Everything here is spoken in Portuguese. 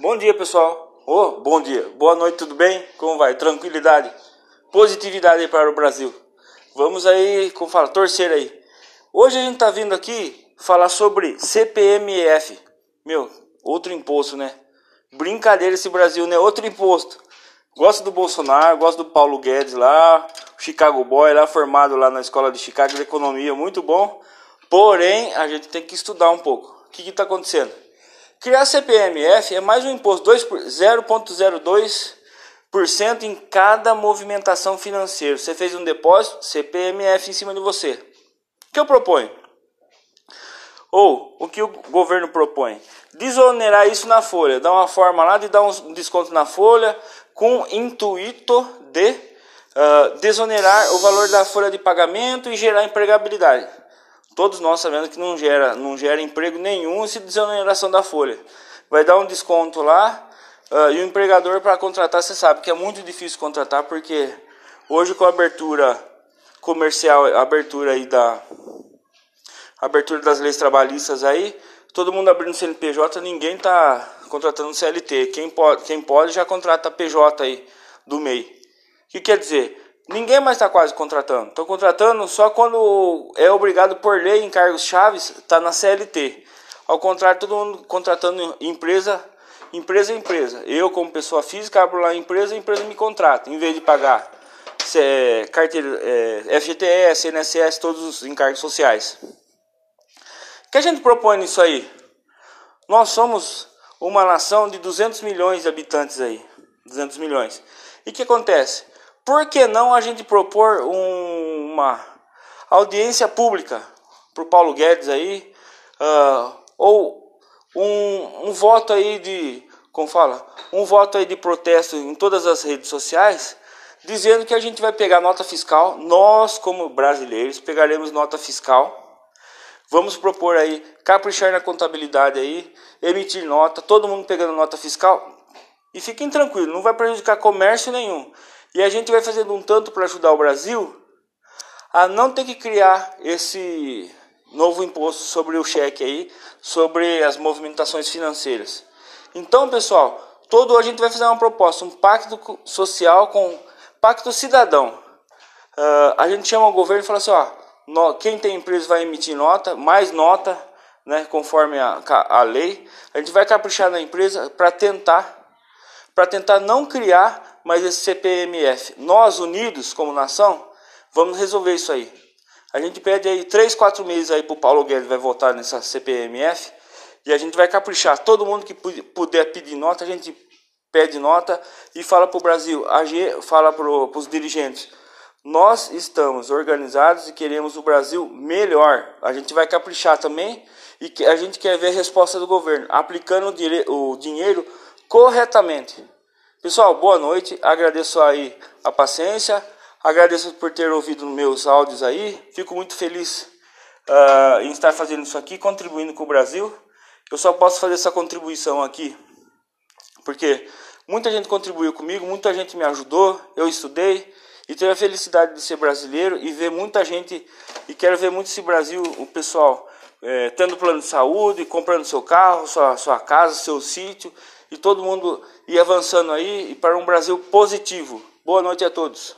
Bom dia, pessoal. Oh, bom dia. Boa noite, tudo bem? Como vai? Tranquilidade. Positividade para o Brasil. Vamos aí, como fala, torcer aí. Hoje a gente tá vindo aqui falar sobre CPMF. Meu, outro imposto, né? Brincadeira esse Brasil, né? Outro imposto. Gosto do Bolsonaro, gosto do Paulo Guedes lá, Chicago Boy lá, formado lá na escola de Chicago de Economia, muito bom. Porém, a gente tem que estudar um pouco. O que está acontecendo? Criar CPMF é mais um imposto 0,02% em cada movimentação financeira. Você fez um depósito, CPMF em cima de você. O que eu proponho? Ou o que o governo propõe? Desonerar isso na folha, dar uma forma lá de dar um desconto na folha, com intuito de uh, desonerar o valor da folha de pagamento e gerar empregabilidade. Todos nós sabemos que não gera, não gera emprego nenhum essa desoneração da folha. Vai dar um desconto lá uh, e o empregador para contratar, você sabe que é muito difícil contratar porque hoje com a abertura comercial, abertura aí da abertura das leis trabalhistas aí, todo mundo abrindo CNPJ, ninguém está contratando CLT. Quem pode, quem pode já contrata PJ aí do MEI. O que quer dizer? Ninguém mais está quase contratando. Estão contratando só quando é obrigado por lei em cargos chaves, está na CLT. Ao contrário, todo mundo contratando empresa, empresa empresa. Eu, como pessoa física, abro lá a empresa, a empresa me contrata. Em vez de pagar é, carteira, é, FGTS, INSS, todos os encargos sociais. O que a gente propõe nisso aí? Nós somos uma nação de 200 milhões de habitantes aí, 200 milhões. E o que acontece? Por que não a gente propor um, uma audiência pública para o Paulo Guedes aí, uh, ou um, um voto aí de, como fala, um voto aí de protesto em todas as redes sociais, dizendo que a gente vai pegar nota fiscal, nós como brasileiros pegaremos nota fiscal Vamos propor aí, caprichar na contabilidade aí, emitir nota, todo mundo pegando nota fiscal. E fiquem tranquilos, não vai prejudicar comércio nenhum. E a gente vai fazendo um tanto para ajudar o Brasil a não ter que criar esse novo imposto sobre o cheque aí, sobre as movimentações financeiras. Então, pessoal, todo a gente vai fazer uma proposta, um pacto social com pacto cidadão. Uh, a gente chama o governo e fala assim, ó, quem tem empresa vai emitir nota, mais nota, né, conforme a, a lei. A gente vai caprichar na empresa para tentar, para tentar não criar mais esse CPMF. Nós unidos como nação vamos resolver isso aí. A gente pede aí três, quatro meses aí para o Paulo Guedes vai votar nessa CPMF e a gente vai caprichar. Todo mundo que puder pedir nota, a gente pede nota e fala para o Brasil, fala para os dirigentes nós estamos organizados e queremos o Brasil melhor. A gente vai caprichar também e a gente quer ver a resposta do governo, aplicando o dinheiro corretamente. Pessoal, boa noite. Agradeço aí a paciência. Agradeço por ter ouvido meus áudios aí. Fico muito feliz uh, em estar fazendo isso aqui, contribuindo com o Brasil. Eu só posso fazer essa contribuição aqui porque muita gente contribuiu comigo, muita gente me ajudou. Eu estudei e tenho a felicidade de ser brasileiro e ver muita gente, e quero ver muito esse Brasil, o pessoal, é, tendo plano de saúde, comprando seu carro, sua, sua casa, seu sítio, e todo mundo ir avançando aí para um Brasil positivo. Boa noite a todos.